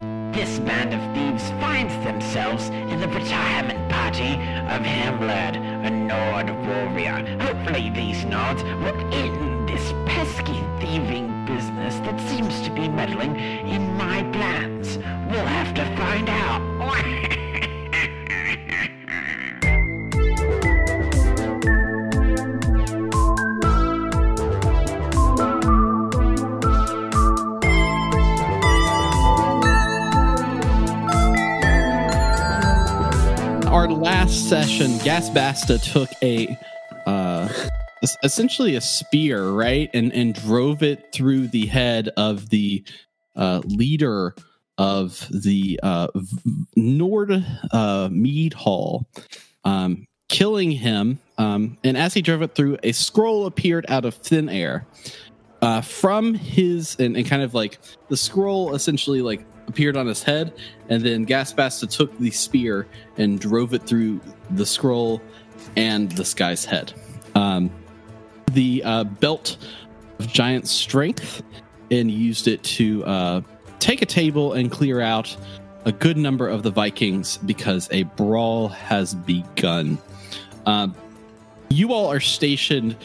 This band of thieves finds themselves in the retirement party of Hamblad, a Nord warrior. Hopefully these Nords will end this pesky thieving business that seems to be meddling in my plans. We'll have to find out. our last session, Gasbasta took a uh, essentially a spear, right, and and drove it through the head of the uh, leader of the uh, Nord uh, Mead Hall, um, killing him. Um, and as he drove it through, a scroll appeared out of thin air. Uh, from his and, and kind of like the scroll essentially like appeared on his head, and then Gasbasta took the spear and drove it through the scroll and this guy's head. Um, the uh, belt of giant strength and used it to uh, take a table and clear out a good number of the Vikings because a brawl has begun. Uh, you all are stationed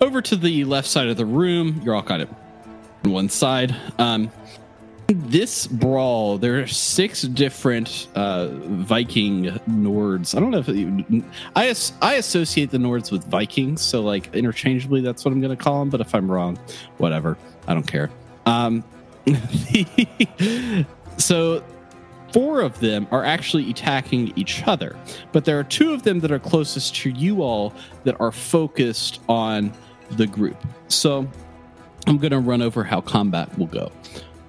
over to the left side of the room. You're all kind of on one side. Um, this brawl, there are six different uh, Viking Nords. I don't know if it, I I associate the Nords with Vikings, so like interchangeably, that's what I'm going to call them. But if I'm wrong, whatever, I don't care. Um, so four of them are actually attacking each other, but there are two of them that are closest to you all that are focused on the group. So I'm going to run over how combat will go.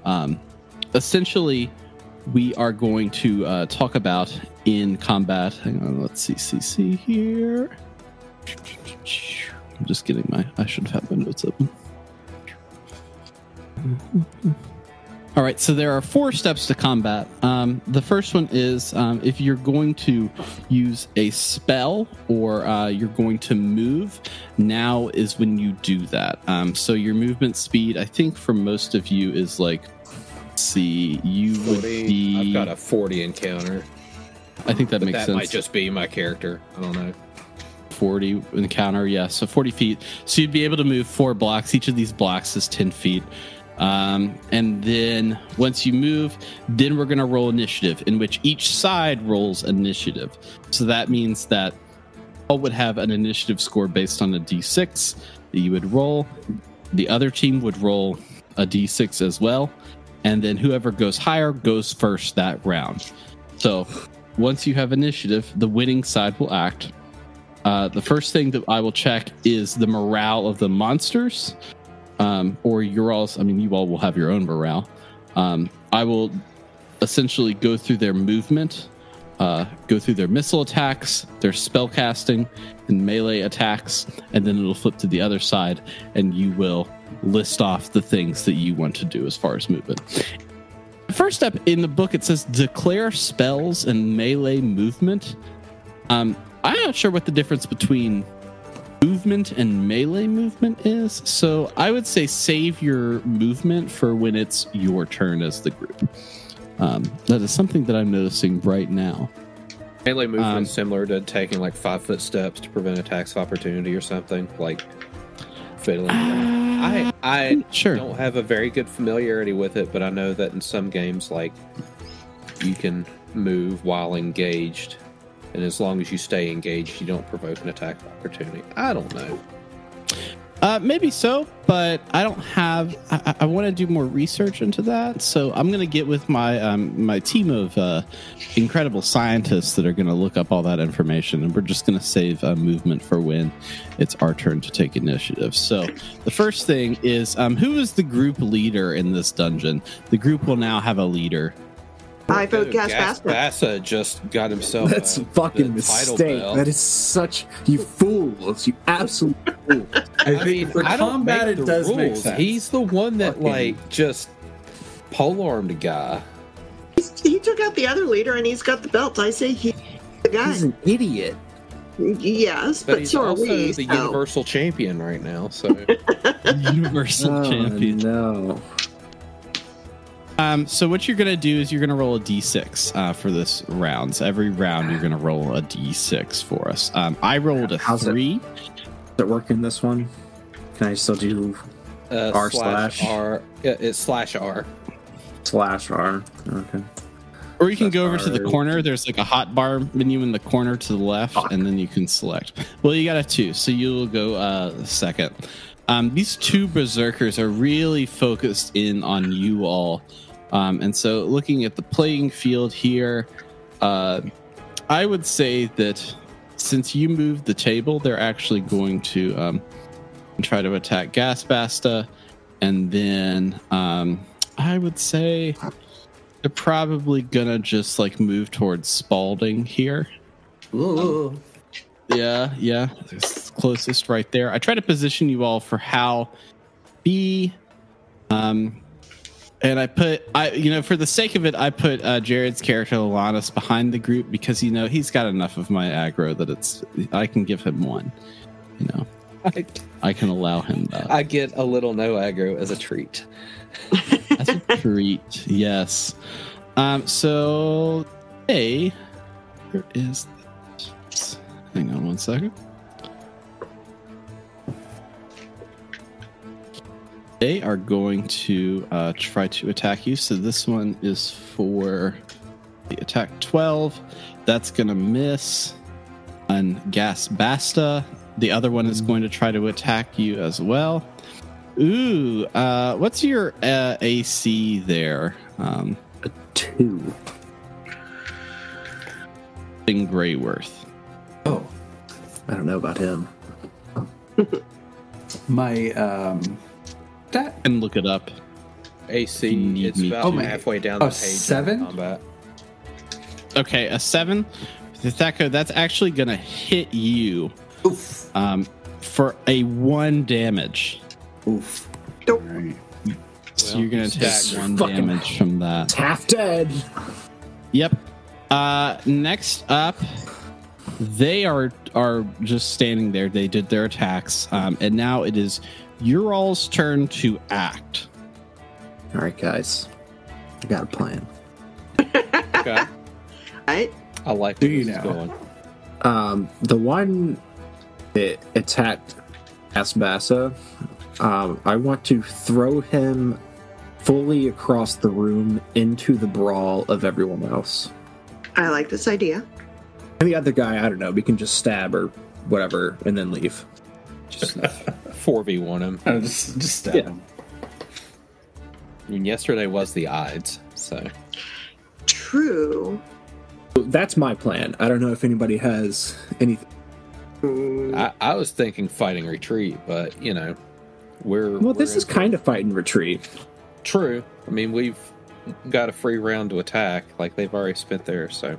Um, essentially, we are going to uh, talk about in combat. Hang on, let's see, CC here. I'm just getting my. I should have had my notes open. All right, so there are four steps to combat. Um, the first one is um, if you're going to use a spell or uh, you're going to move, now is when you do that. Um, so your movement speed, I think for most of you, is like, see, you would 40, be. I've got a 40 encounter. I think that But makes that sense. That might just be my character. I don't know. 40 encounter yeah so 40 feet so you'd be able to move four blocks each of these blocks is 10 feet um, and then once you move then we're going to roll initiative in which each side rolls initiative. So that means that all would have an initiative score based on a d6 that you would roll. The other team would roll a d6 as well. And then whoever goes higher goes first that round. So once you have initiative the winning side will act. Uh, the first thing that I will check is the morale of the monsters, um, or your all, I mean, you all will have your own morale. Um, I will essentially go through their movement, uh, go through their missile attacks, their spell casting, and melee attacks, and then it'll flip to the other side, and you will list off the things that you want to do as far as movement. First step in the book it says declare spells and melee movement. Um, I'm not sure what the difference between movement and melee movement is. So I would say save your movement for when it's your turn as the group. Um, that is something that I'm noticing right now. Melee movement Um, similar to taking like five foot steps to prevent attacks of opportunity or something like fiddling. I I Sure. don't have a very good familiarity with it, but I know that in some games like you can move while engaged, and as long as you stay engaged, you don't provoke an attack opportunity. I don't know. Uh, maybe so, but I don't have. I, I want to do more research into that, so I'm going to get with my um, my team of uh, incredible scientists that are going to look up all that information, and we're just going to save uh, movement for when it's our turn to take initiative. So the first thing is um, who is the group leader in this dungeon? The group will now have a leader. I vote Dude, Gas Gas Basta. Bassa just got himself. That's a, a fucking the mistake. belt. That is such you fools. You absolute fools. I I think mean, for I don't combat, make it the does rules. make sense. He's the one that Fucking- like just polearmed a guy. He's- He took out the other leader and he's got the belt. I say he, the guy. He's an idiot. yes, But, but, he's so are also we. the so- universal champion right now. So Universal Oh, champion. no. Um, so what you're gonna do is you're gonna roll a d6 uh, for this round. So every round you're gonna roll a d6 for us. Um, I rolled a How's it? three. Does it work in this one? Can I still do uh, R slash slash? R. Yeah, it's slash R. slash R? Okay. Or you can That's go over to the corner. There's like a hot bar menu in the corner to the left, Fuck. and then you can select. Well, you got a two, so you'll go uh, second. Um, these two berserkers are really focused in on you all, um, and so looking at the playing field here, uh, I would say that since you moved the table, they're actually going to um, try to attack Gasbasta, and then um, I would say they're probably gonna just like move towards Spalding here. Ooh. Yeah, yeah, it's closest right there. I try to position you all for how B, um, and I put I you know for the sake of it, I put uh, Jared's character Alanis behind the group because you know he's got enough of my aggro that it's I can give him one. You know, I, I can allow him that. I get a little no aggro as a treat. That's a treat. Yes. Um. So, A, where is this? Hang on one second. They are going to uh, try to attack you. So this one is for the attack 12. That's going to miss. And Gas Basta. The other one is going to try to attack you as well. Ooh, uh, what's your uh, AC there? Um, a Two. in Greyworth. Oh, I don't know about him. my um, that And look it up. AC, You it's about Oh, halfway down a the page. seven? Combat. Okay, a seven. THAC0, that's actually going to hit you oof, um, for a one damage. oof. Nope. All right. So Well, you're going to take one fucking- damage from that. It's half dead. Yep. Uh, next up, they are are just standing there. They did their attacks, um, and now it is your all's turn to act. All right, guys. I got a plan. Okay. Right? I like Do where you this is going. Um, the one that attacked Asbassa, um, I want to throw him fully across the room into the brawl of everyone else. I like this idea. And the other guy, I don't know, we can just stab or whatever and then leave. Just 4v1 him. Uh, just just stab Yeah. him. I mean, yesterday was the Ides, so. True. That's my plan. I don't know if anybody has anything. I, I was thinking fighting retreat, but, you know, we're. Well, this we're is kind of fight and retreat. True. I mean, we've got a free round to attack, like they've already spent there, so.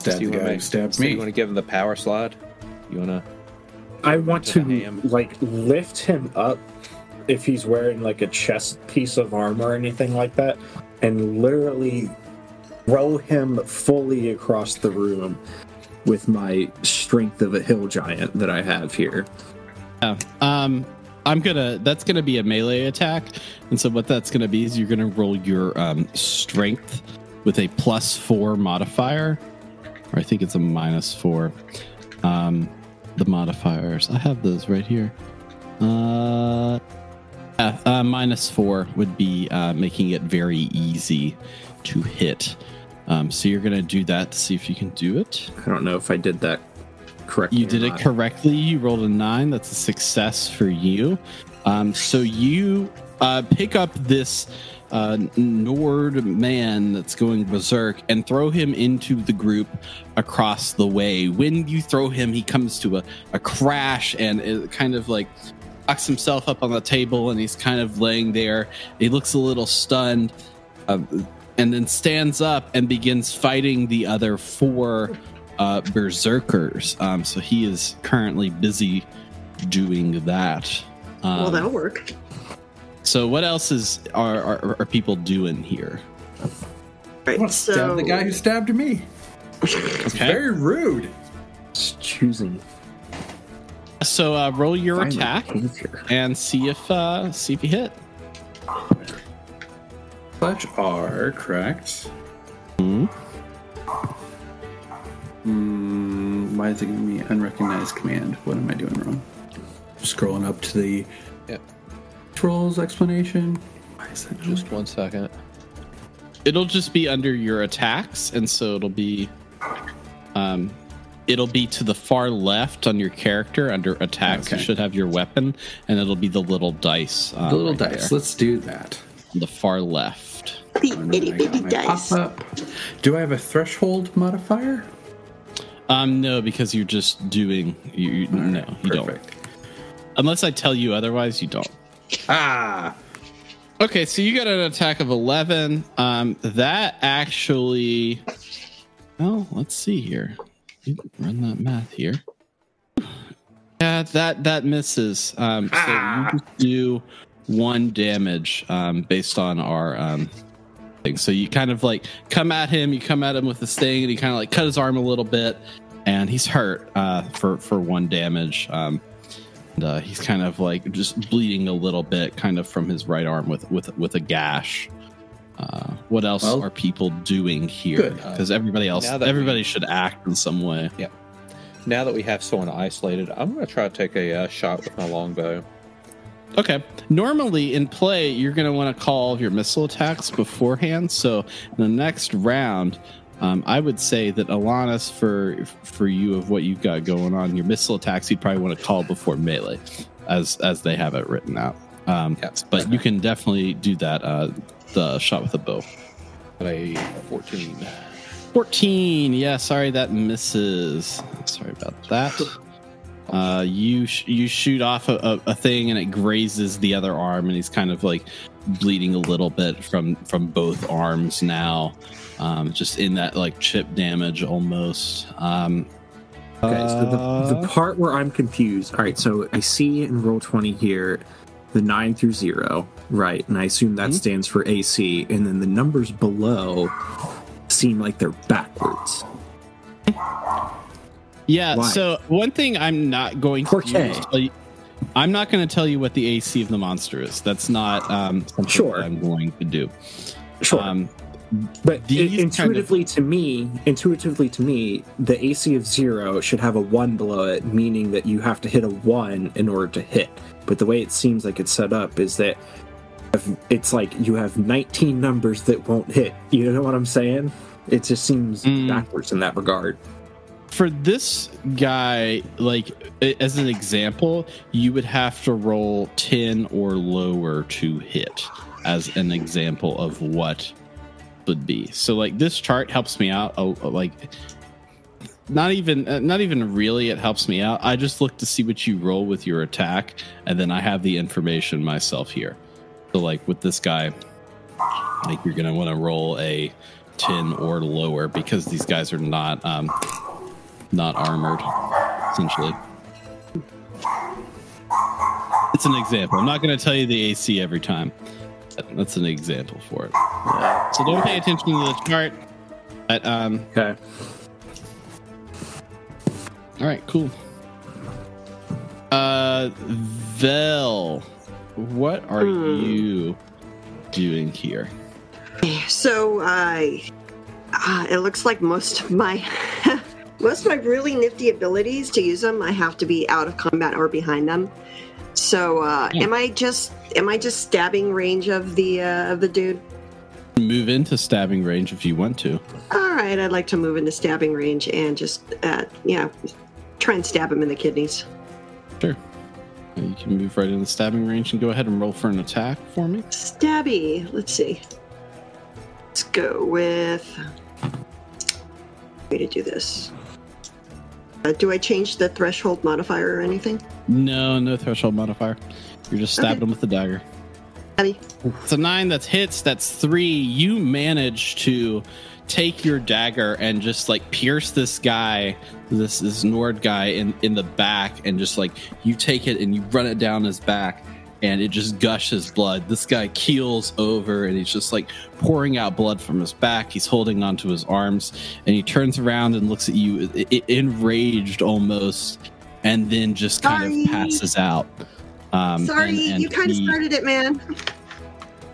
Stab So you the wanna guy who make- stabbed so me. you want to give him the power slide? You want to. I want To to like lift him up if he's wearing like a chest piece of armor or anything like that, and literally throw him fully across the room with my strength of a hill giant that I have here. Yeah. Um, I'm gonna. That's gonna be a melee attack, and so what that's gonna be is you're gonna roll your um, strength with a plus four modifier, or I think it's a minus four. Um, the modifiers. I have those right here. Uh, uh, uh, minus four would be uh, making it very easy to hit. Um, so you're gonna do that to see if you can do it. I don't know if I did that correctly. You did it correctly. You rolled a nine. That's a success for you. Um, so you uh, pick up this uh, Nord man that's going berserk and throw him into the group across the way. When you throw him, he comes to a, a crash and it kind of like knocks himself up on the table and he's kind of laying there. He looks a little stunned. Um, and then stands up and begins fighting the other four uh, berserkers. Um, so he is currently busy doing that. Um, well, that'll work. So what else is are, are, are people doing here? Right. Well, stab the guy who stabbed me. It's very rude. It's choosing. So uh, roll your Violent attack and see if uh, see if you hit. Clutch R, correct. Hmm. Hmm, why is it giving me unrecognized command? What am I doing wrong? Scrolling up to the Yep. Trolls explanation. Why is that Just one second. It'll just be under your attacks, and so it'll be, um, it'll be to the far left on your character under attacks. You should have your weapon, and it'll be the little dice. Uh, the little right dice? there Let's do that. on the far left. the And itty bitty dice. pop-up. Do I have a threshold modifier? Um, no, because you're just doing. You, you no, you don't. Unless I tell you otherwise, you don't. Ah, Okay, so you got an attack of 11. Um, that actually. Well, let's see here. You can Run that math here. Yeah, that that misses. Um, so you just do one damage um, based on our um, thing. So you kind of like come at him. You come at him with the sting, and he kind of like cut his arm a little bit, and he's hurt uh, for for one damage. Um, uh, he's kind of like just bleeding a little bit, kind of from his right arm with with with a gash. Uh, what else Well, are people doing here? Because everybody else, everybody we- should act in some way. Yeah. Now that we have someone isolated, I'm going to try to take a uh, shot with my longbow. Okay. Normally in play, you're going to want to call your missile attacks beforehand. So in the next round, um, I would say that Alanis, for for you of what you've got going on, your missile attacks, you'd probably want to call before melee, as as they have it written out. Um, Yeah. But you can definitely do that. Uh, the shot with a bow. Got a 14. 14. Yeah, sorry, that misses. Sorry about that. Uh, you sh- you shoot off a, a, a thing and it grazes the other arm, and he's kind of like bleeding a little bit from from both arms now, um, just in that like chip damage almost. Um, Okay, so the, the uh, part where I'm confused. All right, so I see in roll twenty here the nine through zero, right? And I assume that Mhm. stands for AC, and then the numbers below seem like they're backwards. Yeah. Why? So one thing I'm not going to Poor do Kay. is tell you- I'm not going to tell you what the AC of the monster is. That's not um, something Sure. that I'm going to do. Sure, Um, but these i- kind of- intuitively to me, intuitively to me, the AC of zero should have a one below it, meaning that you have to hit a one in order to hit. But the way it seems like it's set up is that it's like you have 19 numbers that won't hit. You know what I'm saying? It just seems Mm. backwards in that regard. for this guy, like as an example, you would have to roll 10 or lower to hit as an example of what would be. So like this chart helps me out uh, like not even uh, not even really it helps me out. I just look to see what you roll with your attack and then I have the information myself here. So like with this guy like you're to want to roll a 10 or lower because these guys are not um not armored, essentially. It's an example. I'm not going to tell you the AC every time. That's an example for it. So don't pay attention to the chart. But, um, Okay. all right, cool. Uh, Vel, what are Hmm. you doing here? So I, uh, it looks like most of my most of my really nifty abilities to use them, I have to be out of combat or behind them. So uh, Yeah. am I just am I just stabbing range of the uh, of the dude? Move into stabbing range if you want to. All right, I'd like to move into stabbing range and just uh, know try and stab him in the kidneys. Sure. You can move right in the stabbing range and go ahead and roll for an attack for me. Stabby. Let's see. Let's go with. Way to do this. Uh, do I change the threshold modifier or anything? No, no threshold modifier. You're just stabbing Okay. him with the dagger. Abby. It's a nine that's hits. That's three. You manage to take your dagger and just like pierce this guy, this this Nord guy in in the back, and just like you take it and you run it down his back, and it just gushes blood. This guy keels over and he's just like pouring out blood from his back. He's holding onto his arms, and he turns around and looks at you, i- i- enraged almost, and then just kind Sorry. of passes out. Um, Sorry, and- and you kind of started it, man.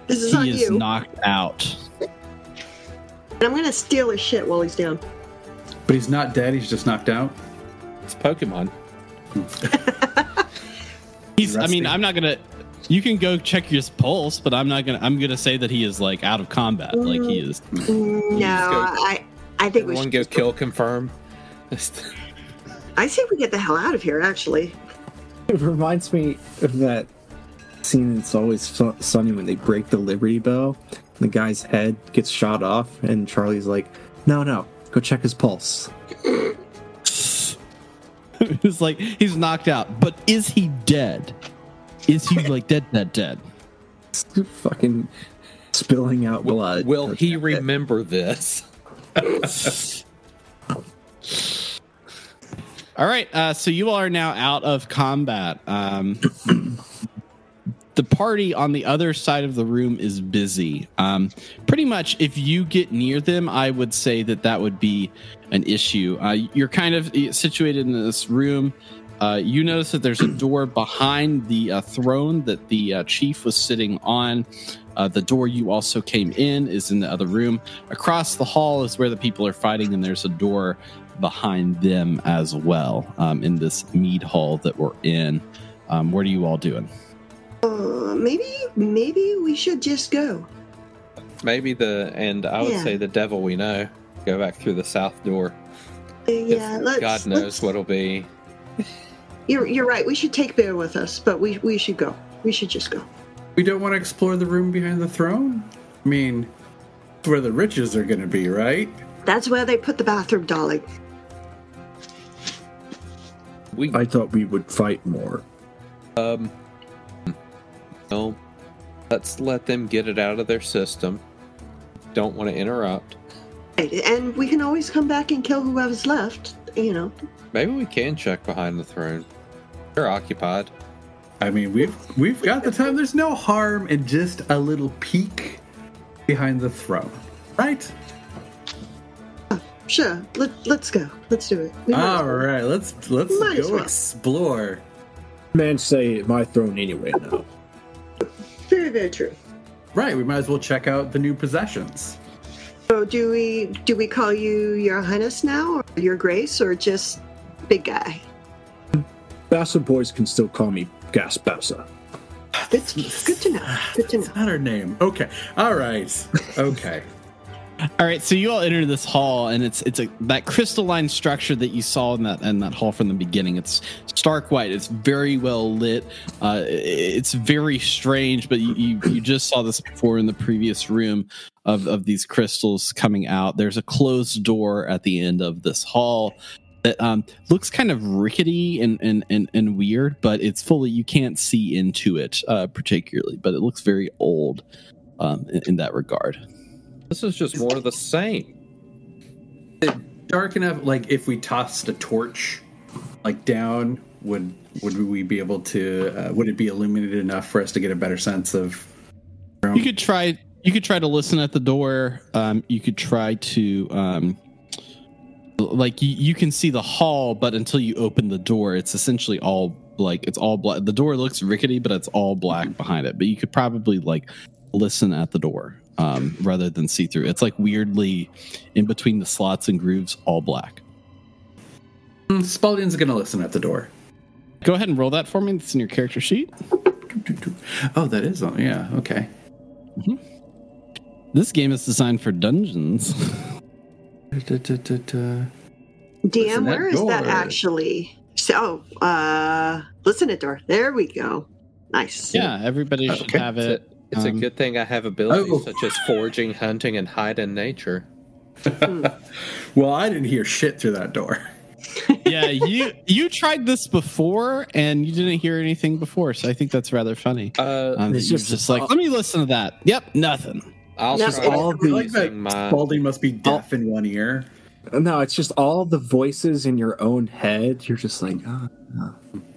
This is on he is you. knocked out. and I'm going to steal his shit while he's down. But he's not dead. He's just knocked out. It's Pokemon. He's. I mean, I'm not gonna. You can go check his pulse, but I'm not gonna. I'm gonna say that he is like out of combat. Like he mm. is. Mm, no, go. I, I think we Everyone should. go kill confirm. I think we get the hell out of here. Actually, It reminds me of that scene It's Always Sunny when they break the Liberty Bell. The guy's head gets shot off, and Charlie's like, no, no, go check his pulse. it's like he's knocked out, but is he dead? Is he like dead, dead, dead? Fucking spilling out blood. Will Go he remember this? All right. Uh, so you all are now out of combat. Um, the party on the other side of the room is busy. Um, pretty much, if you get near them, I would say that that would be an issue. Uh, you're kind of situated in this room. Uh, you notice that there's a door behind the uh, throne that the uh, chief was sitting on. Uh, the door you also came in is in the other room. Across the hall is where the people are fighting, and there's a door behind them as well um, in this mead hall that we're in. Um, what are you all doing? uh, maybe maybe we should just go. Maybe the and I would Yeah. say the devil we know. Go back through the south door. Yeah, let's. God knows let's- what'll be. You're you're right. We should take Bear with us, but we we should go. We should just go. We don't want to explore the room behind the throne. I mean, it's where the riches are going to be, right? That's where they put the bathroom, darling. We I thought we would fight more. um no. Let's let them get it out of their system. Don't want to interrupt. Right, And we can always come back and kill whoever's left. You know. Maybe we can check behind the throne. They're occupied. I mean, we've we've got the time. There's no harm in just a little peek behind the throne, right? Sure. Let let's go. Let's do it. We might All well. right, let's let's Might go well. explore. Man, say my throne anyway now. Very very true. Right, we might as well check out the new possessions. So do we do we call you Your Highness now, or Your Grace, or just Big Guy? Bassa boys can still call me Gas Bassa. Good, good to know. Good to know. Not her name. Okay. All right. Okay. All right, so you all enter this hall, and it's it's a that crystalline structure that you saw in that in that hall from the beginning. It's stark white. It's very well lit. Uh, it's very strange, but you, you you just saw this before in the previous room of of these crystals coming out. There's a closed door at the end of this hall that um, looks kind of rickety and, and and and weird, but it's fully you can't see into it uh, particularly, but it looks very old um, in, in that regard. This is just more of the same. Dark enough. Like if we tossed a torch, like down, would would we be able to? Uh, would it be illuminated enough for us to get a better sense of? You could try. You could try to listen at the door. Um, you could try to, um, like, you, you can see the hall, but until you open the door, it's essentially all like it's all black. The door looks rickety, but it's all black behind it. But you could probably like listen at the door um, rather than see through. It's like weirdly in between the slots and grooves, all black. Hmm, Spalding's gonna listen at the door. Go ahead and roll that for me. It's in your character sheet. Oh, that is on. Yeah. Okay. This game is designed for dungeons. DM, Listen at where is that actually? So, uh, listen at door. There we go. Nice. yeah, everybody should Okay. have It's, it. A, it's Um, a good thing I have abilities Oh. such as foraging, hunting, and hide in nature. Well, I didn't hear shit through that door. yeah, you you tried this before and you didn't hear anything before, so I think that's rather funny. Uh, Um, It's you're just- just like, let me listen to that. Yep, nothing. I'll No, try all I like that my. Spalding must be deaf in one ear. No, it's just all the voices in your own head. You're just like, ah.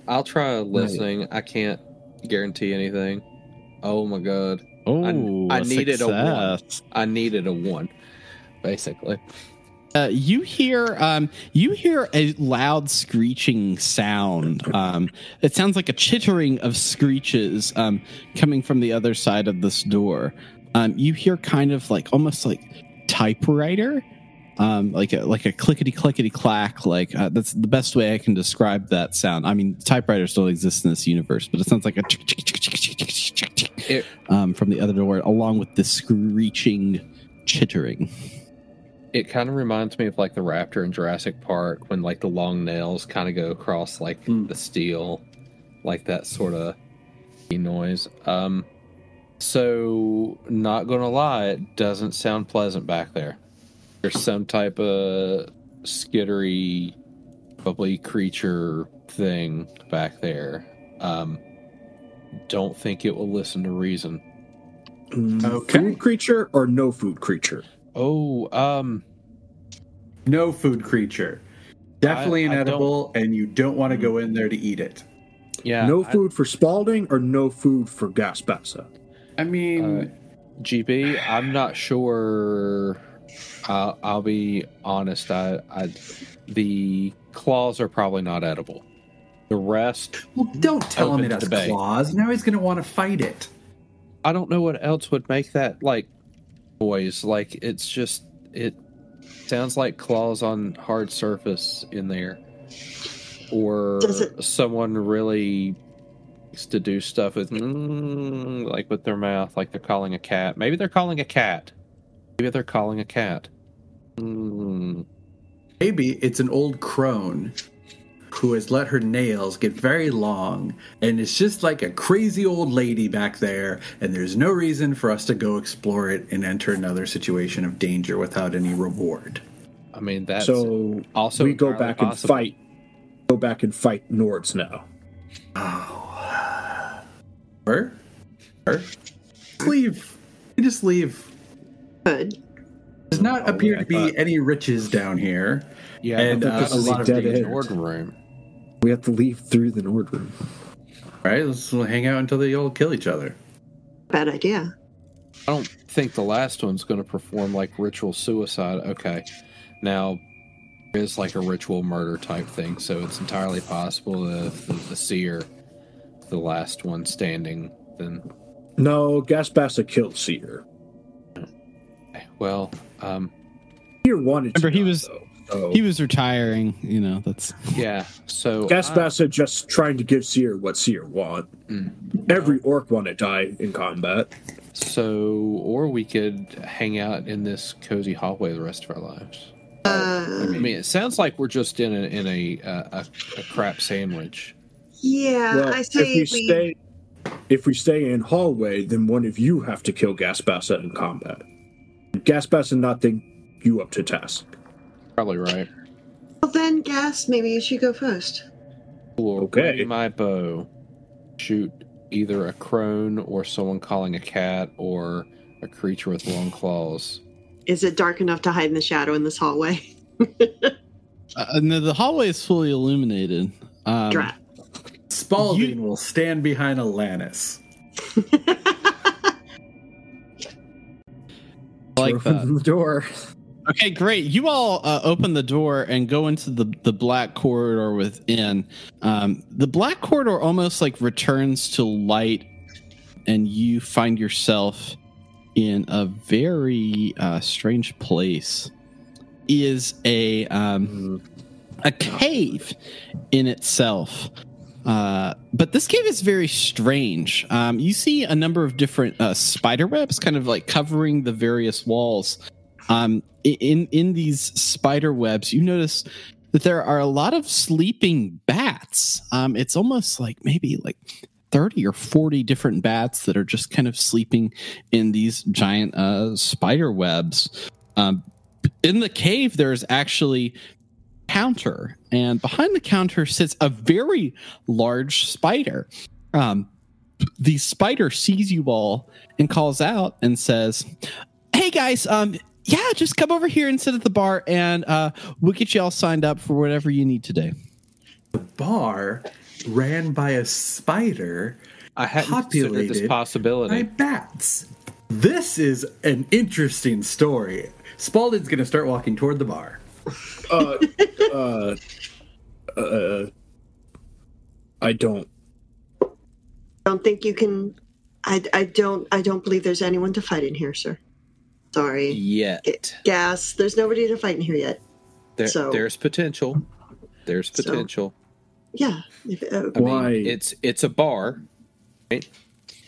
I'll try listening. I can't guarantee anything. Oh my god, Oh, I needed a one. I needed a one, basically. Uh, you hear um, you hear a loud screeching sound. Um, it sounds like a chittering of screeches um, coming from the other side of this door. Um, you hear kind of like almost like typewriter, um, like a like a clickety clickety clack. Like uh, that's the best way I can describe that sound. I mean, typewriters don't exist in this universe, but it sounds like a it, um, from the other door, along with the screeching chittering. It kind of reminds me of like the raptor in Jurassic Park when like the long nails kind of go across like mm. the steel, like that sort of noise. Um, so, not gonna lie, it doesn't sound pleasant back there. There's some type of skittery, bubbly creature thing back there. Um, don't think it will listen to reason. Okay. Food creature or no food creature? Oh, um, No food creature. Definitely I- I inedible, and you don't want to go in there to eat it. yeah, no I- food for Spalding or no food for Gaspasa? I mean, Uh, GB, I'm not sure. I'll, I'll be honest. I, I, the claws are probably not edible. The rest, well, don't tell him open it has debate. claws. Now he's going to want to fight it. I don't know what else would make that like noise. Like it's just it sounds like claws on hard surface in there, or Does it- someone really likes to do stuff with mm, like with their mouth, like they're calling a cat. Maybe they're calling a cat. Maybe they're calling a cat. Mm, Maybe it's an old crone who has let her nails get very long, and it's just like a crazy old lady back there, and there's no reason for us to go explore it and enter another situation of danger without any reward. I mean that's so also we go entirely back and fight. Go back and fight Nords now. Or, or just leave. You just leave. Good. Does not Oh, appear I to be thought- any riches down here. yeah, and, but uh, this a is lot of dead end. Nord room. We have to leave through the Nord room. All right, Let's hang out until they all kill each other. Bad idea. I don't think the last one's going to perform like ritual suicide. Okay, now there is like a ritual murder type thing, so it's entirely possible that if the, the seer, the last one standing, then No, Gaspasa killed Seer. well, um, Seer wanted to. Remember, he was- though, so- He was retiring. You know, that's yeah. So Gaspasa just trying to give Seer what Seer want. Mm. Every orc want to die in combat. so or we could hang out in this cozy hallway the rest of our lives. Uh, I mean, it sounds like we're just in a in a uh, a, a crap sandwich. yeah, well, I if say we we. stay, if we stay in hallway, then one of you have to kill Gaspasa in combat. Gaspasa not think you up to task. Probably right. Well, then, Gas, maybe you should go first. Or Okay. my bow, shoot either a crone or someone calling a cat or a creature with long claws. Is it dark enough to hide in the shadow in this hallway? uh, no, the hallway is fully illuminated. Um, Drat. Spalding will stand behind Alanis. I like that. the door. Okay, great. You all uh, open the door and go into the the black corridor within. Um, the black corridor almost like returns to light, and you find yourself in a very uh, strange place. Is a um, a cave in itself. Uh, but this cave is very strange. Um, you see a number of different uh, spider webs kind of like covering the various walls. Um, in in these spider webs, you notice that there are a lot of sleeping bats. Um, it's almost like maybe like 30 or 40 different bats that are just kind of sleeping in these giant uh, spider webs. Um, in the cave, there's actually counter, and behind the counter sits a very large spider. Um, the spider sees you all and calls out and says, "Hey guys, um, yeah, just come over here and sit at the bar, and uh, we'll get you all signed up for whatever you need today." The bar ran by a spider I hadn't considered this possibility. by bats. This is an interesting story. Spalding's going to start walking toward the bar. Uh, uh, uh, I don't. I don't think you can. I, I don't. I don't believe there's anyone to fight in here, sir. Sorry. Yet Gas. There's nobody to fight in here yet. there, So- there's potential. There's So- potential. Yeah. If, uh, I Why? mean, it's it's a bar. Right?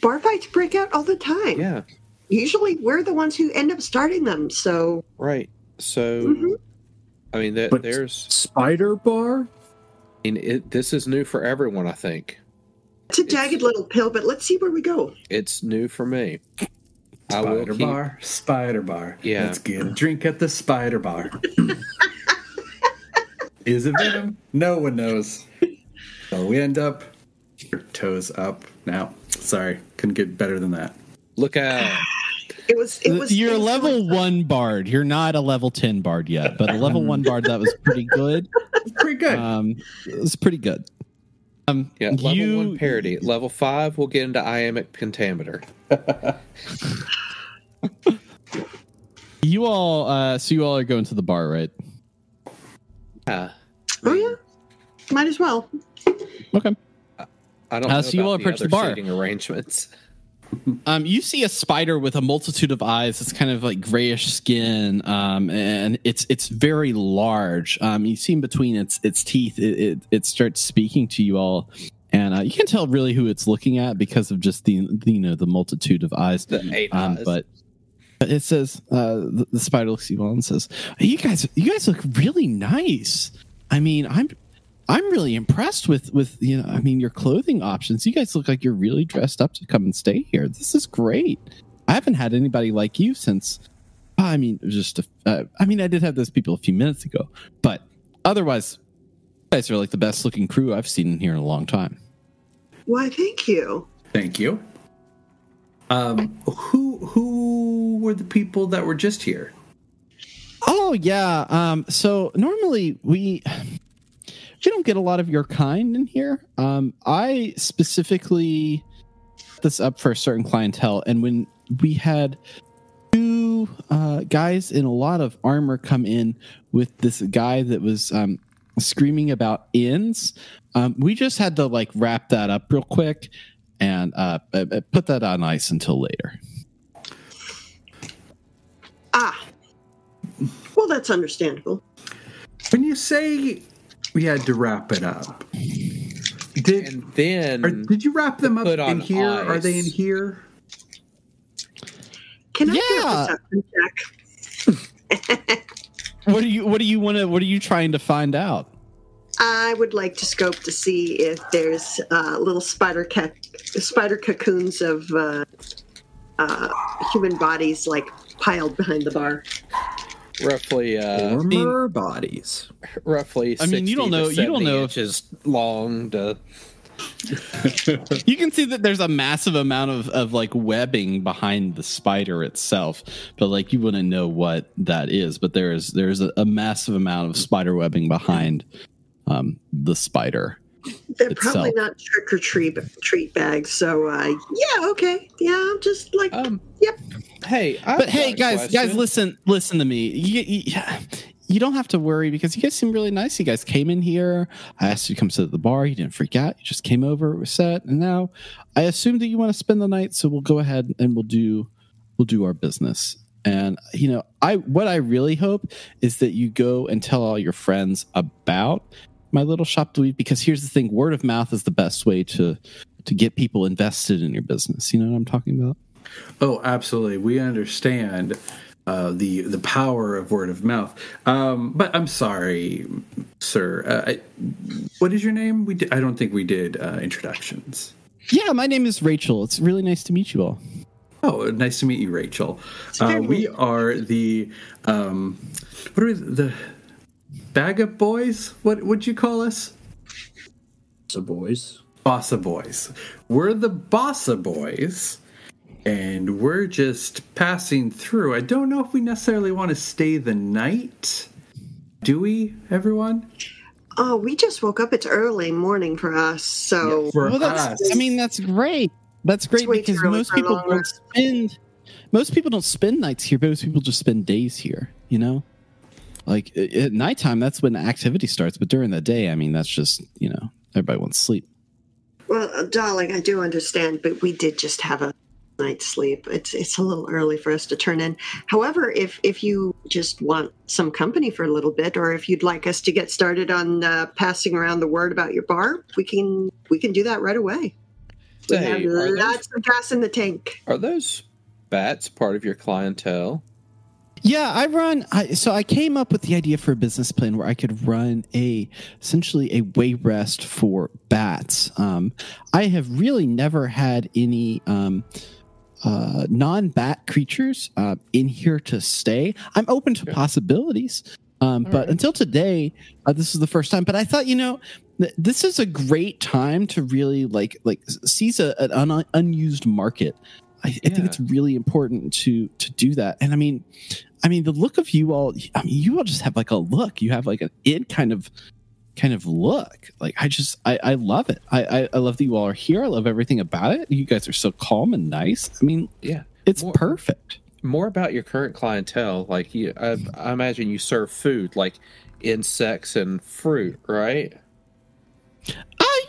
bar fights break out all the time. Yeah. Usually, we're the ones who end up starting them. So Right. So, Mhm. I mean, there, But there's. spider bar. I mean, it, this is new for everyone. I think it's a jagged little pill. But let's see where we go. it's new for me. I will Spider keep. bar, spider bar. Yeah. Let's get a drink at the spider bar. Is it venom? No one knows. So we end up toes up. Now, sorry, couldn't get better than that. Look out! It was. It was. You're a was level one bard. You're not a level ten bard yet, but a level one bard that was pretty good. It's pretty good. Um, it was pretty good. Um, Yeah, level you, one parody. Level five, we'll get into iambic pentameter. You all, uh, so you all are going to the bar, right? Yeah. Oh yeah. Might as well. Okay. I don't Uh, know so you all the approach the other bar. arrangements. Um, you see a spider with a multitude of eyes. It's kind of like grayish skin, um, and it's it's very large. Um, you see in between its its teeth, it it, it starts speaking to you all, and uh, you can tell really who it's looking at because of just the, the you know the multitude of eyes. The eight Um, eyes. but but it says uh, the, the spider looks at you and says, "You guys, you guys look really nice. I mean, I'm." I'm really impressed with with you know I mean your clothing options. You guys look like you're really dressed up to come and stay here. This is great. I haven't had anybody like you since. I mean, just a, uh, I mean, I did have those people a few minutes ago, but otherwise, you guys are like the best looking crew I've seen in here in a long time. Why? Thank you. Thank you. Um, who who were the people that were just here? Oh yeah. Um, so normally we we don't get a lot of your kind in here. Um, I specifically this up for a certain clientele, and when we had two uh, guys in a lot of armor come in with this guy that was um, screaming about inns, um, we just had to like wrap that up real quick and uh, uh, uh, put that on ice until later. Well, that's understandable. When you say we had to wrap it up, did and then or did you wrap them up Put in on here? Are they in here? Can I Yeah. do a perception check? What do you What do you want to What are you trying to find out? I would like to scope to see if there's uh, little spider ca- spider cocoons of uh, uh, human bodies like piled behind the bar. Roughly, uh, Armor bodies. roughly. I mean, you don't know- you don't know if- inches long. To You can see that there's a massive amount of, of like webbing behind the spider itself, but like you wouldn't know what that is. But there is there's a, a massive amount of spider webbing behind um, the spider. They're Itself. probably not trick or treat treat bags. So uh, yeah, okay, yeah, I'm just like um, yep. Hey, I've But hey, got a guys, guys, listen, listen to me. You, you, you don't have to worry because you guys seem really nice. You guys came in here. I asked you to come sit at the bar. You didn't freak out. You just came over. It was set, and now I assume that you want to spend the night. So we'll go ahead and we'll do we'll do our business. And you know, I what I really hope is that you go and tell all your friends about my little shop to eat because here's the thing: word of mouth is the best way to to get people invested in your business. You know what I'm talking about? Oh, absolutely. We understand uh, the the power of word of mouth. Um, but I'm sorry, sir. Uh, I, what is your name? We did, I don't think we did uh, introductions. Yeah, my name is Rachel. It's really nice to meet you all. Oh, nice to meet you, Rachel. Uh, we are the um, what are we, the bag of boys? What would you call us? So, boys. Bossa Boys. We're the Bossa Boys, and we're just passing through. I don't know if we necessarily want to stay the night. Do we, everyone? Oh, we just woke up. It's early morning for us. So For well, that's. us. I mean, that's great. That's great way too because most people don't rest. spend. Most people don't spend nights here. Most people just spend days here. You know, like at nighttime, that's when activity starts. But during the day, I mean, that's just you know everybody wants sleep. Well, uh, darling, I do understand, but we did just have a night's sleep. It's it's a little early for us to turn in. However, if if you just want some company for a little bit, or if you'd like us to get started on uh, passing around the word about your bar, we can we can do that right away. We have are those- lots of gas in the tank. Are those bats part of your clientele? Yeah, I run. I, so I came up with the idea for a business plan where I could run a essentially a way rest for bats. Um, I have really never had any um, uh, non-bat creatures uh, in here to stay. I'm open to possibilities, um, but right. until today, uh, this is the first time. But I thought, you know, th- this is a great time to really like like seize a, an un- unused market. I, I think it's really important to to do that. And I mean, I mean, the look of you all. I mean, you all just have like a look. You have like an it kind of kind of look. Like I just I, I love it. I, I I love that you all are here. I love everything about it. You guys are so calm and nice. I mean, Yeah. it's More- perfect. More about your current clientele. Like you, I, I imagine you serve food like insects and fruit, right? Uh,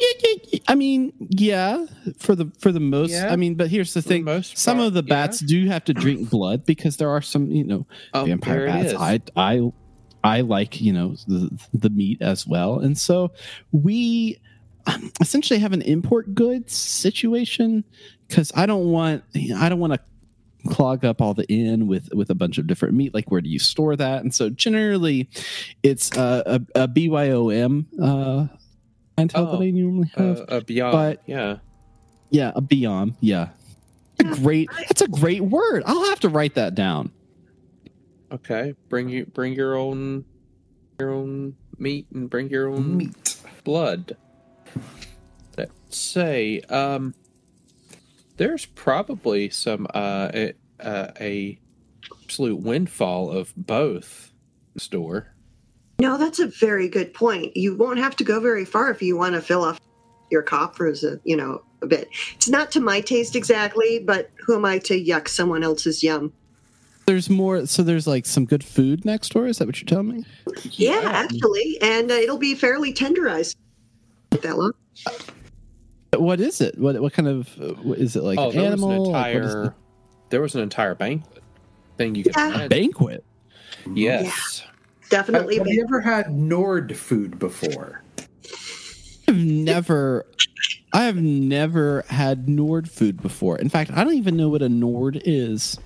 yeah, yeah, yeah. I mean, yeah, for the for the most. Yeah. I mean, but here's the the thing: most some part, of the bats do have to drink blood because there are some, you know, Oh, vampire bats. I I I like you know the the meat as well, and so we um, essentially have an import goods situation because I don't want you know, I don't want to clog up all the inn with with a bunch of different meat like where do you store that and so generally it's uh, a, a bym uh clientele Oh, that i normally have Uh, uh, beyond, But- yeah. yeah, a beyond. Yeah. A great that's a great word. I'll have to write that down. Okay, bring you bring your own your own meat and bring your own Meat. blood. Let's say, um, there's probably some uh, a, uh, a absolute windfall of both store. No, that's a very good point. You won't have to go very far if you want to fill off your coffers, a, you know, a bit. It's not to my taste exactly, but who am I to yuck someone else's yum? There's more so there's like some good food next door. Is that what you're telling me? Yeah, actually, and uh, it'll be fairly tenderized. That long. What is it? What what kind of uh, what- is it like oh, an there animal? was an Like, what is there was an entire banquet thing you could Yeah. the imagine. banquet? Yes. Have, Definitely. have you ever had Nord food before? I've never I have never had Nord food before. In fact, I don't even know what a Nord is.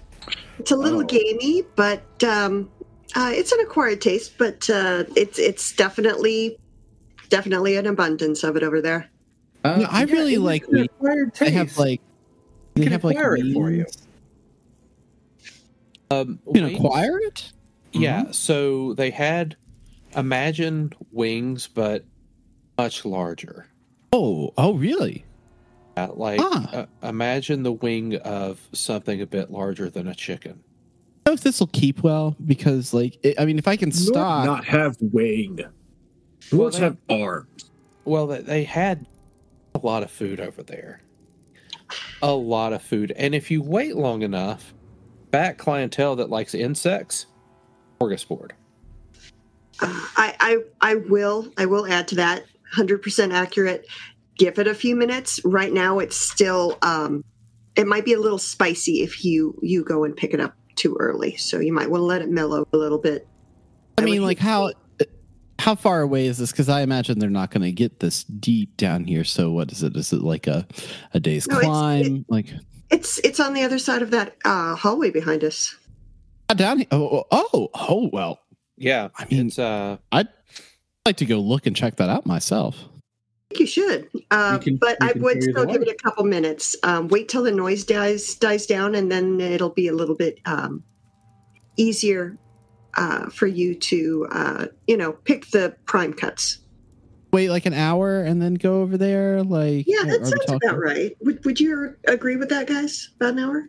It's a little Oh. gamey, but um, uh, it's an acquired taste. But uh, it's it's definitely definitely an abundance of it over there. Uh, No, I really it like an wheat. acquired They have like they can have like acquire it for you. wings. Um, You can wings- acquire it? Yeah, so they had imagined wings, but much larger. Oh, oh really? Uh, like Ah. uh, imagine the wing of something a bit larger than a chicken. I don't know if this will keep well because like it, I mean if I can Nor stock not have wing. Well, they- have arms. Well, they, they had a lot of food over there. A lot of food. And if you wait long enough, bat clientele that likes insects, smorgasbord. Uh, I, I I will I will add to that. Hundred percent accurate. Give it a few minutes. Right now, it's still um, it might be a little spicy if you you go and pick it up too early. So you might want to let it mellow a little bit. I I mean like how how far away is this cuz I imagine they're not going to get this deep down here so what is it is it like a a day's No, it's- climb like It's it's on the other side of that uh, hallway behind us. Ah, down here oh, oh oh oh well Yeah, I mean- it's uh I'd like to go look and check that out myself. I think you should, uh, We can- but we I would still give light. it a couple minutes. Um, wait till the noise dies dies down, and then it'll be a little bit um, easier uh, for you to, uh, you know, pick the prime cuts. Wait like an hour and then go over there. Like Yeah, that sounds talking- about right. Would, would you agree with that, guys? About an hour?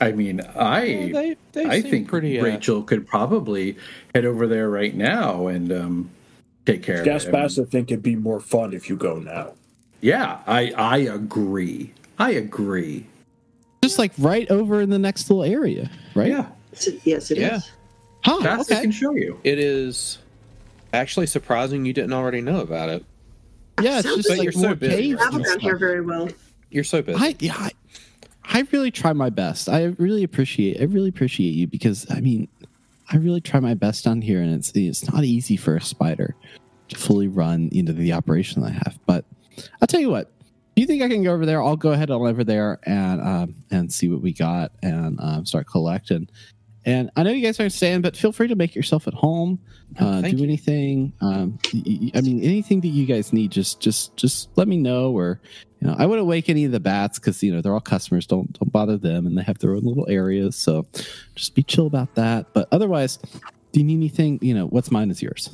I mean, I they, they I think pretty. Uh, Rachel could probably head over there right now and um, take care of Gas it. I mean, I think it'd be more fun if you go now. yeah, I I agree. I agree. Just like right over in the next little area, right? Yeah, Yes, it- Yes, it is. Yeah. Huh, Bass okay. can show you. it is actually surprising you didn't already know about it. Yeah, it's just like like you're so more busy. caves Travel and down here very well. You're so busy. I, yeah, I, I really try my best. I really appreciate. I really appreciate you because I mean, I really try my best down here, and it's it's not easy for a spider to fully run into the operation that I have. But I'll tell you what. Do you think I can go over there? I'll go ahead on over there and um, and see what we got and um, start collecting. And I know you guys aren't staying, but feel free to make yourself at home. Oh, Uh, thank do you. anything. Um, y- y- I mean, anything that you guys need, just just just let me know. Or you know, I wouldn't wake any of the bats because you know they're all customers. Don't don't bother them, and they have their own little areas. So just be chill about that. But otherwise, do you need anything? You know, what's mine is yours.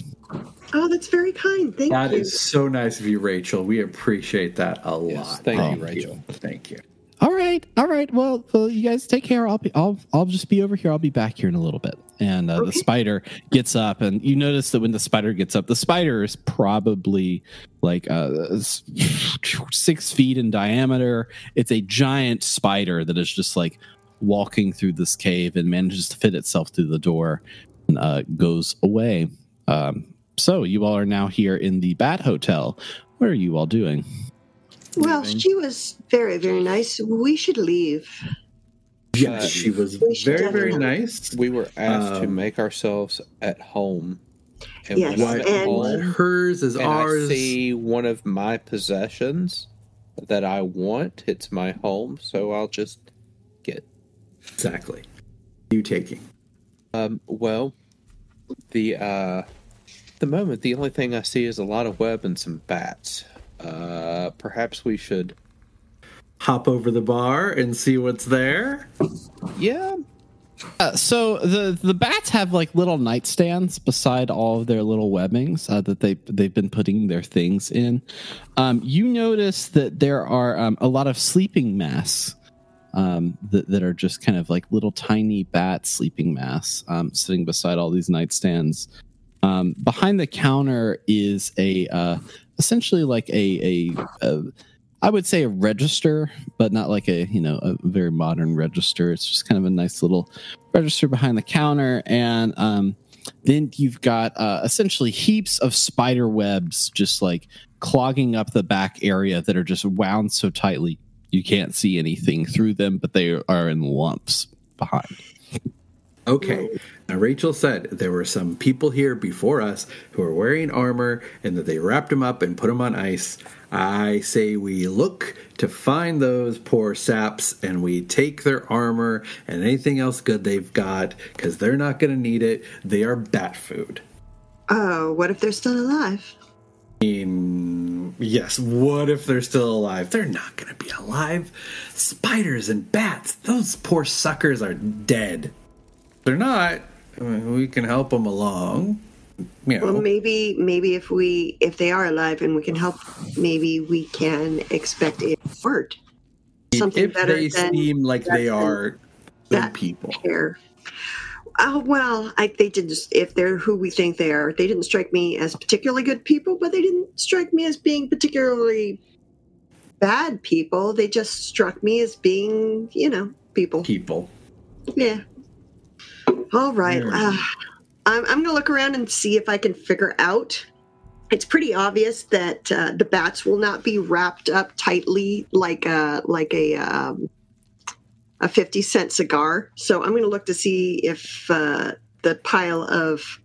Oh, that's very kind. Thank That you. is so nice of you, Rachel. We appreciate that a Yes, lot. thank you, you, Rachel. Thank you. All right, all right. Well, well, you guys take care. I'll be, I'll, I'll just be over here. I'll be back here in a little bit. And uh, the spider gets up, and you notice that when the spider gets up, the spider is probably like uh, six feet in diameter. It's a giant spider that is just like walking through this cave and manages to fit itself through the door and uh, goes away. Um, so you all are now here in the Bat Hotel. What are you all doing? Well, Leaving. she was very, very nice. We should leave. Yes, Uh, she was very, very definitely- nice. we were asked to Um, make ourselves at home. And Yes, when and- home hers is and ours. I see one of my possessions that I want, it's my home, so I'll just get. Exactly. You taking. Um, well, the uh, the moment the only thing I see is a lot of web and some bats. Uh, perhaps we should. Hop over the bar and see what's there. Yeah, Uh, so the the bats have like little nightstands beside all of their little webbings uh, that they they've been putting their things in. Um, you notice that there are um, a lot of sleeping masks um, that that are just kind of like little tiny bat sleeping masks um, sitting beside all these nightstands. Um, behind the counter is a uh, essentially like a, a, a I would say a register, but not like a you know a very modern register. It's just kind of a nice little register behind the counter, and um, then you've got uh, essentially heaps of spider webs just like clogging up the back area that are just wound so tightly you can't see anything through them, but they are in lumps behind. Okay. Now, Rachel said there were some people here before us who were wearing armor and that they wrapped them up and put them on ice. I say we look to find those poor saps and we take their armor and anything else good they've got because they're not going to need it. They are bat food. Oh, what if they're still alive? I mean, yes, what if they're still alive? They're not going to be alive. Spiders and bats, those poor suckers are dead. They're not. We can help them along. You know. Well, maybe, maybe if we, if they are alive and we can help, maybe we can expect a word, something if better they than seem like they are good that people. care. Oh well, I they didn't. If they're who we think they are, they didn't strike me as particularly good people, but they didn't strike me as being particularly bad people. They just struck me as being, you know, people. People. Yeah. All right. Yeah. Uh, I'm, I'm going to look around and see if I can figure out. It's pretty obvious that uh, the bats will not be wrapped up tightly like a like a um, a fifty cent cigar. So I'm going to look to see if uh, the pile of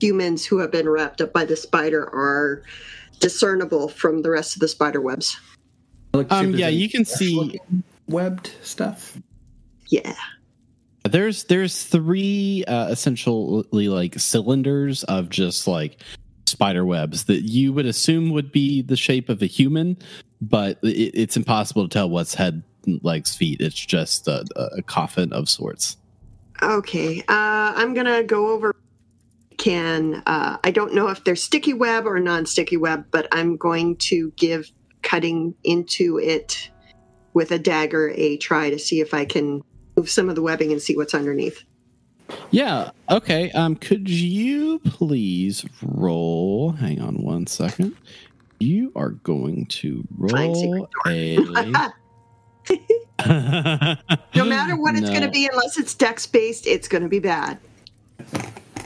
humans who have been wrapped up by the spider are discernible from the rest of the spider webs. Look, see if Um, yeah, you can see webbed stuff. Yeah. There's there's three uh, essentially like cylinders of just like spider webs that you would assume would be the shape of a human, but it, it's impossible to tell what's head, legs, feet. It's just a, a coffin of sorts. Okay, uh, I'm gonna go over. Can uh, I don't know if they're sticky web or non-sticky web, but I'm going to give cutting into it with a dagger a try to see if I can move some of the webbing and see what's underneath. Yeah. Okay. Um, could you please roll? Hang on one second. You are going to roll a. No matter what it's going to be, unless it's dex based, it's going to be bad.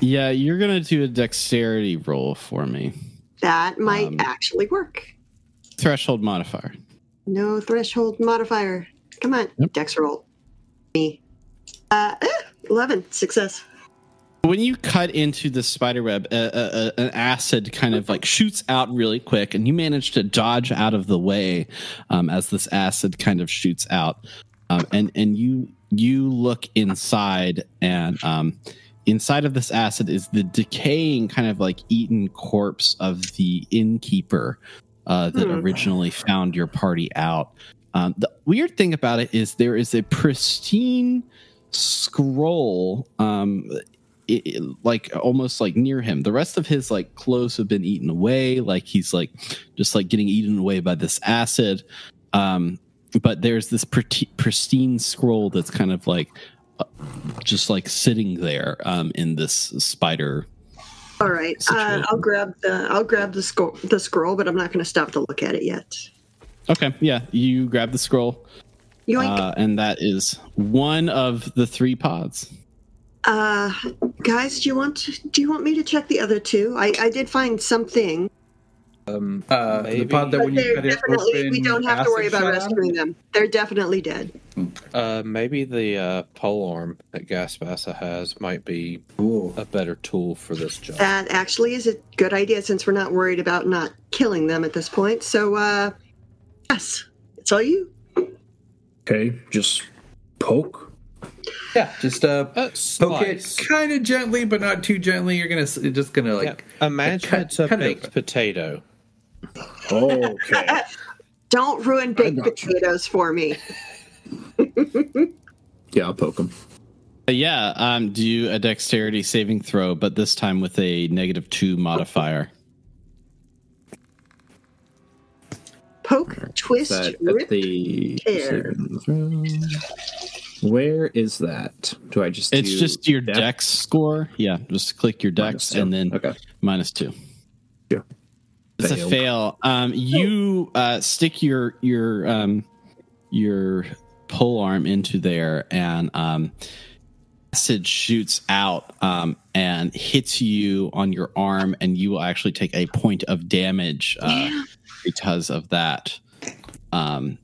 Yeah, you're gonna do a dexterity roll for me. That might Um, actually work. Threshold modifier. No threshold modifier. Come on, Yep. dex roll. Me. Uh, eh, eleven success. When you cut into the spider web, uh, uh, uh, an acid kind of like shoots out really quick, and you manage to dodge out of the way um, as this acid kind of shoots out. Um, and and you you look inside, and um, inside of this acid is the decaying kind of like eaten corpse of the innkeeper uh, that Hmm. originally found your party out. Um, the weird thing about it is there is a pristine scroll um it, it- like almost like near him. The rest of his like clothes have been eaten away like he's like just like getting eaten away by this acid. Um but there's this pristine scroll that's kind of like uh, just like sitting there um in this spider All right, uh, I'll grab the I'll grab the scroll the scroll, but I'm not going to stop to look at it yet. Okay yeah you grab the scroll Yoink. uh, and that is one of the three pods Uh, guys, do you want to, do you want me to check the other two? I, I did find something, Um, Uh, the pod that but when you they're cut it definitely we don't have to worry about shot rescuing them. They're definitely dead. uh, maybe the uh, pole arm that Gaspassa has might be Ooh. a better tool for this job. That actually is a good idea since we're not worried about not killing them at this point. So, uh, yes, it's all you. Okay, just poke. Yeah, just uh, Uh, poke it kind of gently, but not too gently. You're gonna, you're just gonna like. Yeah, Imagine cut- it's a cut it baked open. potato. Okay. Don't ruin baked got you. potatoes for me. yeah, I'll poke him. Uh, yeah um do a dexterity saving throw but this time with a negative two modifier Poke, twist, that rip. the tear. Where is that? Do I just? It's do just your dex? dex score. Yeah, just click your Minus dex and then okay. minus two. Yeah. It's a fail. Um, you uh, stick your your um, your pole arm into there, and um, acid shoots out um, and hits you on your arm, and you will actually take a point of damage uh, because of that. Um,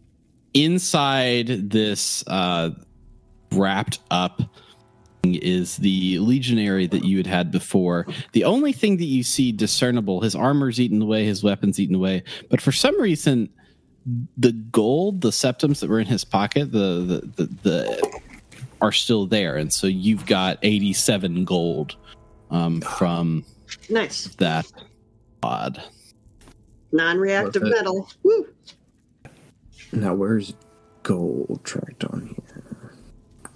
inside this uh, wrapped up is the legionary that you had had before. The only thing that you see discernible, his armor's eaten away, his weapons eaten away, but for some reason, the gold, the septims that were in his pocket, the the the, the are still there, and so you've got eighty seven gold um, from Nice. that pod. Non-reactive Worth metal. Woo. Now where's gold tracked on here?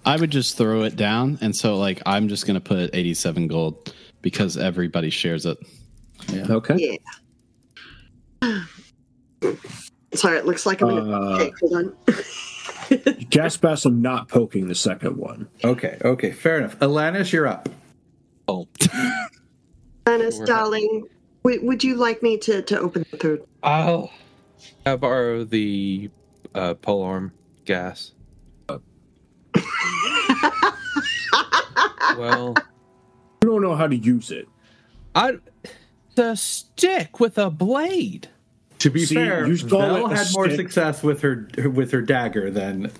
I would just throw it down, and so like I'm just gonna put eighty seven gold because everybody shares it. Okay. Yeah. Sorry, it looks like I'm gonna. Uh, okay, hold on. Gaspass, I'm not poking the second one. Okay, okay, fair enough. Alanis, you're up. Oh, Dennis, We're- darling, would, would you like me to, to open the third? I'll I borrow the uh, pole arm gas. well, You don't know how to use it. I the stick with a blade. To be See, fair, you stole Vel it, a had more success with her with her dagger than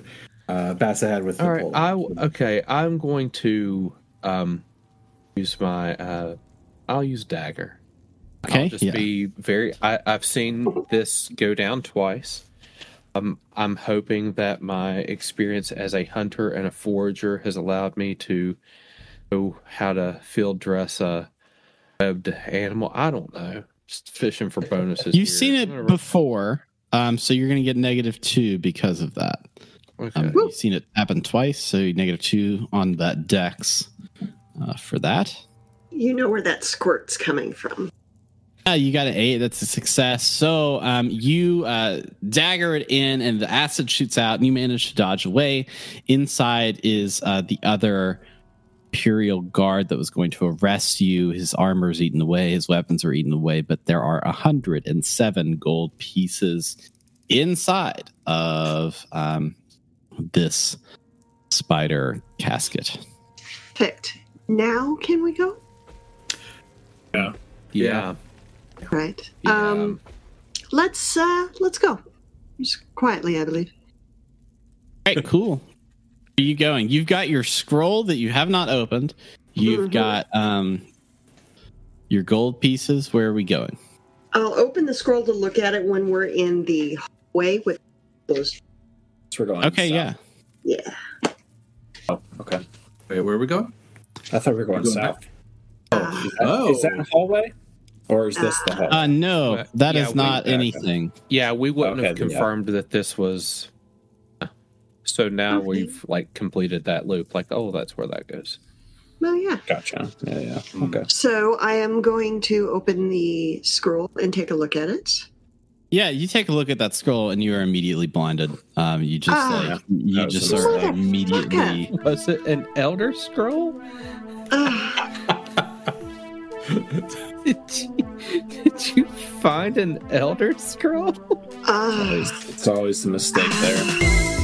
uh, Bassa had with the All right, pole. I okay. I'm going to um use my uh I'll use dagger. Okay, I'll just yeah. be very. I, I've seen this go down twice. Um, I'm hoping that my experience as a hunter and a forager has allowed me to know how to field dress a webbed animal. I don't know. Just fishing for bonuses. You've here. seen it gonna- before, um, so you're gonna get negative two because of that. Okay. Um, you've seen it happen twice, so negative two on that dex uh, for that. You know where that squirt's coming from. Yeah, you got an eight. That's a success. So um, you uh, dagger it in, and the acid shoots out, and you manage to dodge away. Inside is uh, the other Imperial guard that was going to arrest you. His armor is eaten away, his weapons are eaten away, but there are 107 gold pieces inside of um, this spider casket. Perfect. Now can we go? Yeah. Yeah. Right. Yeah. Um let's uh let's go. Just quietly, I believe. All right, cool. Where are you going? You've got your scroll that you have not opened. You've Mhm. got um your gold pieces. Where are we going? I'll open the scroll to look at it when we're in the hallway with those So we're going. Okay, south. yeah. yeah. Oh, okay. Wait, where are we going? I thought we were going We're going south. Uh, Is that, Oh. is that a hallway, or is this the hallway? Uh no, Uh, that is yeah, we- not okay. anything. Yeah, we wouldn't Okay, have then, yeah. confirmed that this was. So now Okay. we've like completed that loop. Like, oh, that's where that goes. well yeah. Gotcha. Yeah, yeah. Okay. So I am going to open the scroll and take a look at it. Yeah, you take a look at that scroll and you are immediately blinded. Um you just Ah. like you just a are mistake. immediately Was it an Elder Scroll? Ah, Did you, did you find an Elder Scroll? ah. It's always the mistake there.